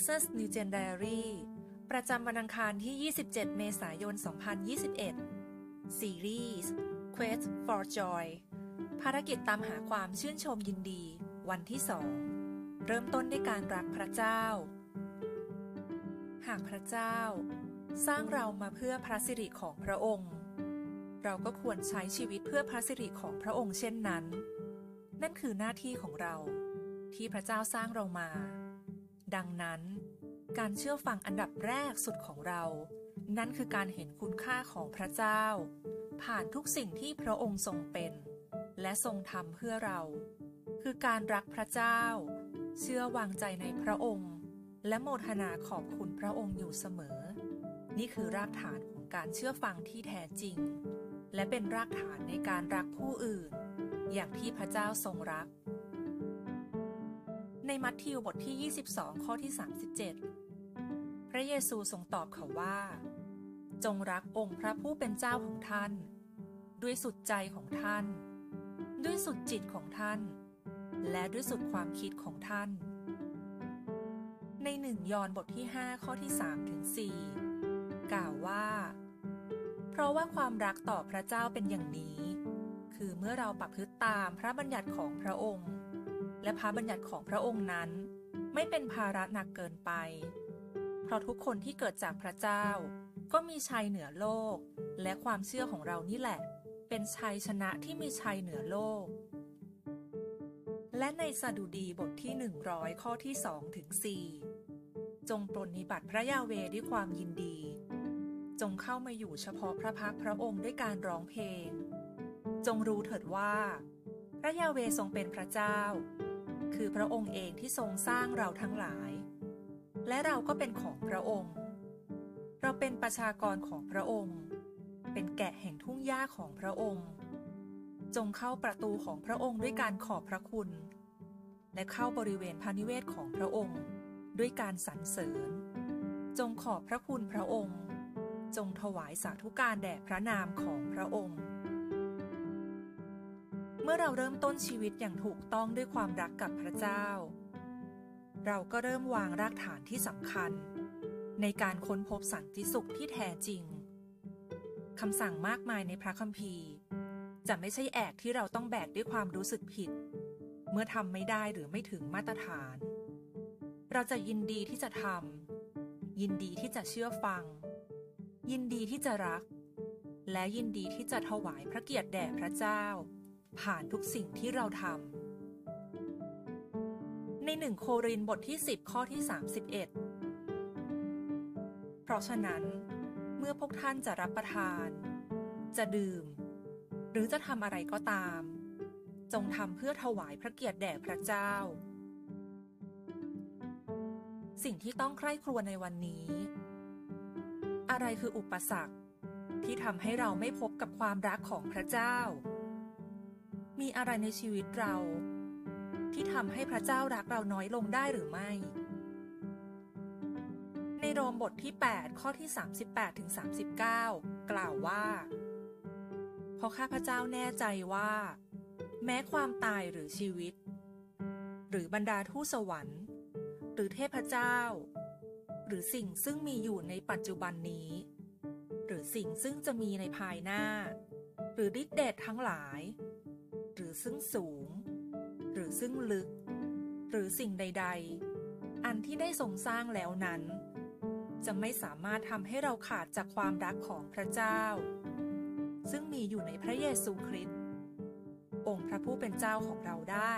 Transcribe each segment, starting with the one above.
Texas New Gen Diary ประจำวันอังคารที่ 27 เมษายน 2021 ซีรีส์ Quest for Joy ภารกิจตามหาความชื่นชมยินดี วันที่สองเริ่มต้นด้วยการรักพระเจ้า หากพระเจ้า สร้างเรามาเพื่อพระสิริของพระองค์ เราก็ควรใช้ชีวิตเพื่อพระสิริของพระองค์เช่นนั้น นั่นคือหน้าที่ของเรา ที่พระเจ้าสร้างเรามา ดังนั้น การเชื่อฟังอันดับแรกสุดของเรา นั่นคือการเห็นคุณค่าของพระเจ้า ผ่านทุกสิ่งที่พระองค์ทรงเป็น และทรงทำเพื่อเรา คือการรักพระเจ้า เชื่อวางใจในพระองค์ และโมทนาขอบคุณพระองค์อยู่เสมอ นี่คือรากฐานของการเชื่อฟังที่แท้จริง และเป็นรากฐานในการรักผู้อื่น อย่างที่พระเจ้าทรงรัก ในมัทธิวบทที่ 22 ข้อที่ 37 พระเยซูทรงตอบเขาว่า จงรักองค์พระผู้เป็นเจ้าของท่าน ด้วยสุดใจของท่าน ด้วยสุดจิตของท่าน และด้วยสุดความคิดของท่าน ในหนึ่งยอห์นบทที่ 5 ข้อที่3ถึง4กล่าวว่า เพราะว่าความรักต่อพระเจ้าเป็นอย่างนี้ คือเมื่อเราประพฤติตามพระบัญญัติของพระองค์ และพระบัญญัติของพระองค์นั้น ไม่เป็นภาระหนักเกินไป เพราะทุกคนที่เกิดจากพระเจ้า ก็มีชัยเหนือโลก และความเชื่อของเรานี่แหละ เป็นชัยชนะที่มีชัยเหนือโลก และในสดุดีบทที่ 100 ข้อที่2ถึง4จงปรนนิบัติพระยาเวด้วยความยินดี จงเข้ามาอยู่เฉพาะพระพักพระองค์ด้วยการร้องเพลง จงรู้เถิดว่า พระยาเวทรงเป็นพระเจ้า คือพระองค์เองที่ทรงสร้างเราทั้งหลาย และเราก็เป็นของพระองค์ เราเป็นประชากรของพระองค์ เป็นแกะแห่งทุ่งหญ้าของพระองค์ จงเข้าประตูของพระองค์ด้วยการขอบพระคุณ และเข้าบริเวณพานิเวศของพระองค์ ด้วยการสรรเสริญ จงขอบพระคุณพระองค์ จงถวายสาธุการแด่พระนามของพระองค์ เมื่อเราเริ่มต้นชีวิตอย่างถูกต้องด้วยความรักกับพระเจ้า เราก็เริ่มวางรากฐานที่สำคัญ ในการค้นพบสันติสุขที่แท้จริงคำสั่งมากมายในพระคัมภีร์ จะไม่ใช่แอกที่เราต้องแบกด้วยความรู้สึกผิด เมื่อทำไม่ได้หรือไม่ถึงมาตรฐาน เราจะยินดีที่จะทำยินดีที่จะเชื่อฟัง ยินดีที่จะรัก และยินดีที่จะถวายพระเกียรติแด่พระเจ้า ผ่านทุกสิ่งที่เราทำ ในหนึ่งโครินบทที่ 10 ข้อที่ 31 เพราะฉะนั้น เมื่อพวกท่านจะรับประทาน จะดื่ม หรือจะทำอะไรก็ตาม จงทำเพื่อถวายพระเกียรติแด่พระเจ้า สิ่งที่ต้องใคร่ครวญในวันนี้ อะไรคืออุปสรรคที่ทำให้เราไม่พบกับความรักของพระเจ้า มีอะไรในชีวิตเรา ที่ทำให้พระเจ้ารักเราน้อยลงได้หรือไม่ ในโรมบทที่ 8 ข้อที่ 38ถึง39 กล่าวว่า เพราะข้าพระเจ้าแน่ใจว่า แม้ความตายหรือชีวิต หรือบรรดาทูตสวรรค์ หรือเทพเจ้า หรือสิ่งซึ่งมีอยู่ในปัจจุบันนี้ หรือสิ่งซึ่งจะมีในภายหน้า หรือฤทธิเดชทั้งหลาย หรือซึ่งสูง หรือซึ่งลึก หรือสิ่งใด ๆ อันที่ได้ทรงสร้างแล้วนั้น จะไม่สามารถทำให้เราขาดจากความรักของพระเจ้า ซึ่งมีอยู่ในพระเยซูคริสต์องค์พระผู้เป็นเจ้าของเราได้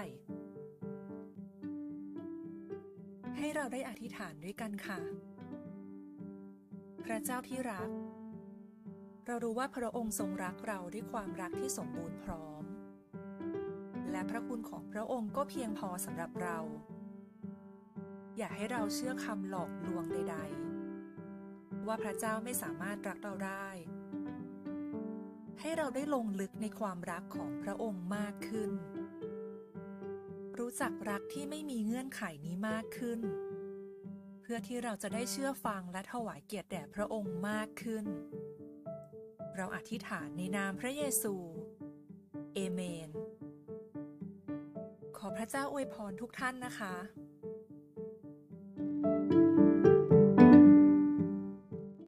ให้เราได้อธิษฐานด้วยกันค่ะ พระเจ้าที่รัก เรารู้ว่าพระองค์ทรงรักเราด้วยความรักที่สมบูรณ์พร้อม พระคุณของพระองค์ก็เพียงพอสำหรับเรา อย่าให้เราเชื่อคำหลอกลวงใด ๆ ว่าพระเจ้าไม่สามารถรักเราได้ ให้เราได้ลงลึกในความรักของพระองค์มากขึ้น รู้จักรักที่ไม่มีเงื่อนไขนี้มากขึ้น เพื่อที่เราจะได้เชื่อฟังและถวายเกียรติแด่พระองค์มากขึ้น เราอธิษฐานในนามพระเยซู เอเมน ขอพระเจ้าอวยพรทุกท่านนะคะ